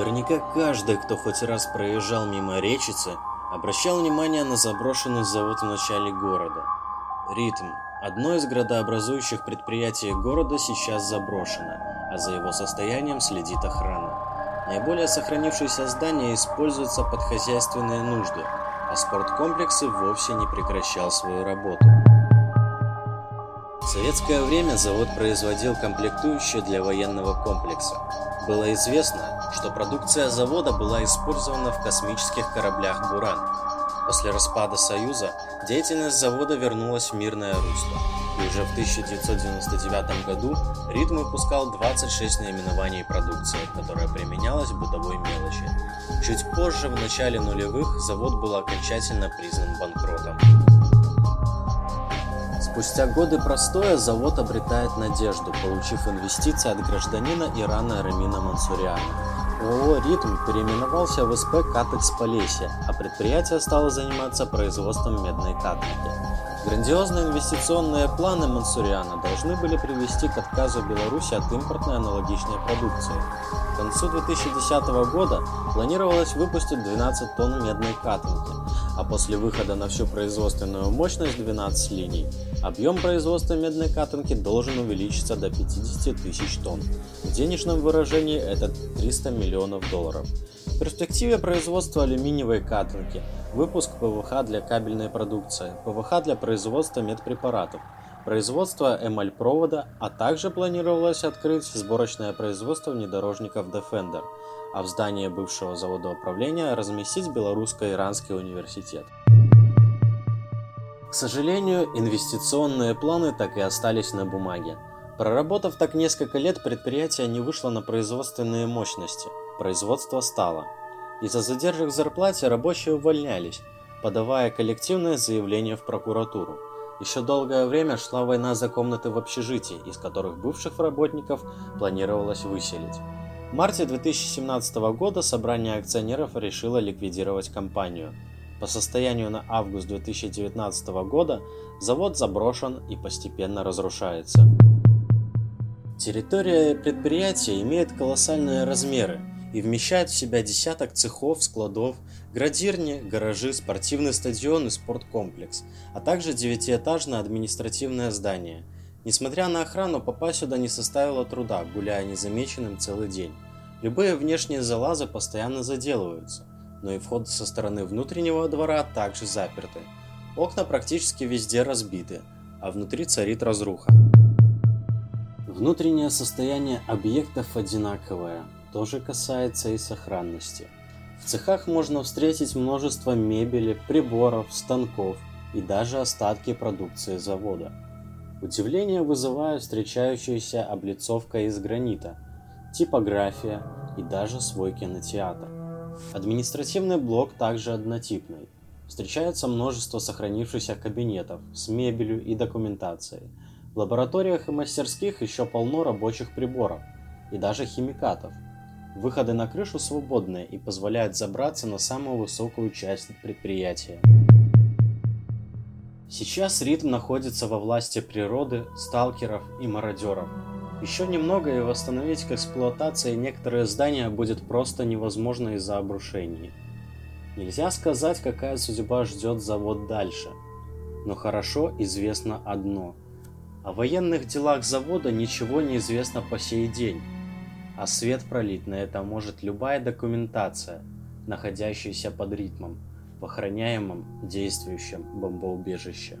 Наверняка каждый, кто хоть раз проезжал мимо речицы, обращал внимание на заброшенный завод в начале города. Ритм. Одно из градообразующих предприятий города сейчас заброшено, а за его состоянием следит охрана. Наиболее сохранившиеся здания используются под хозяйственные нужды, а спорткомплекс и вовсе не прекращал свою работу. В советское время завод производил комплектующие для военного комплекса. Было известно, что продукция завода была использована в космических кораблях «Буран». После распада Союза деятельность завода вернулась в мирное русло, и уже в 1999 году Ритм выпускал 26 наименований продукции, которая применялась в бытовой мелочи. Чуть позже, в начале нулевых, завод был окончательно признан банкротом. Спустя годы простоя завод обретает надежду, получив инвестиции от гражданина Ирана Рамина Мансуряна. ООО «Ритм» переименовался в СП «Катекс Полесье», а предприятие стало заниматься производством медной катанки. Грандиозные инвестиционные планы Мансуриана должны были привести к отказу Беларуси от импортной аналогичной продукции. К концу 2010 года планировалось выпустить 12 тонн медной катанки, а после выхода на всю производственную мощность 12 линий, объем производства медной катанки должен увеличиться до 50 тысяч тонн. В денежном выражении это 300 миллионов долларов. В перспективе производства алюминиевой катанки, выпуск ПВХ для кабельной продукции, ПВХ для производства медпрепаратов, производство эмаль-провода, а также планировалось открыть сборочное производство внедорожников Defender – а в здании бывшего завода управления разместить Белорусско-Иранский университет. К сожалению, инвестиционные планы так и остались на бумаге. Проработав так несколько лет, предприятие не вышло на производственные мощности. Производство стало. Из-за задержек в зарплате рабочие увольнялись, подавая коллективное заявление в прокуратуру. Еще долгое время шла война за комнаты в общежитии, из которых бывших работников планировалось выселить. В марте 2017 года собрание акционеров решило ликвидировать компанию. По состоянию на август 2019 года завод заброшен и постепенно разрушается. Территория предприятия имеет колоссальные размеры и вмещает в себя десяток цехов, складов, градирни, гаражи, спортивный стадион и спорткомплекс, а также девятиэтажное административное здание – Несмотря на охрану, попасть сюда не составило труда, гуляя незамеченным целый день. Любые внешние залазы постоянно заделываются, но и входы со стороны внутреннего двора также заперты. Окна практически везде разбиты, а внутри царит разруха. Внутреннее состояние объектов одинаковое, тоже касается и сохранности. В цехах можно встретить множество мебели, приборов, станков и даже остатки продукции завода. Удивление вызывает встречающаяся облицовка из гранита, типография и даже свой кинотеатр. Административный блок также однотипный. Встречается множество сохранившихся кабинетов с мебелью и документацией. В лабораториях и мастерских еще полно рабочих приборов и даже химикатов. Выходы на крышу свободные и позволяют забраться на самую высокую часть предприятия. Сейчас ритм находится во власти природы, сталкеров и мародеров. Еще немного и восстановить к эксплуатации некоторые здания будет просто невозможно из-за обрушений. Нельзя сказать, какая судьба ждет завод дальше. Но хорошо известно одно. О военных делах завода ничего не известно по сей день. А свет пролить на это может любая документация, находящаяся под ритмом в охраняемом действующем бомбоубежище.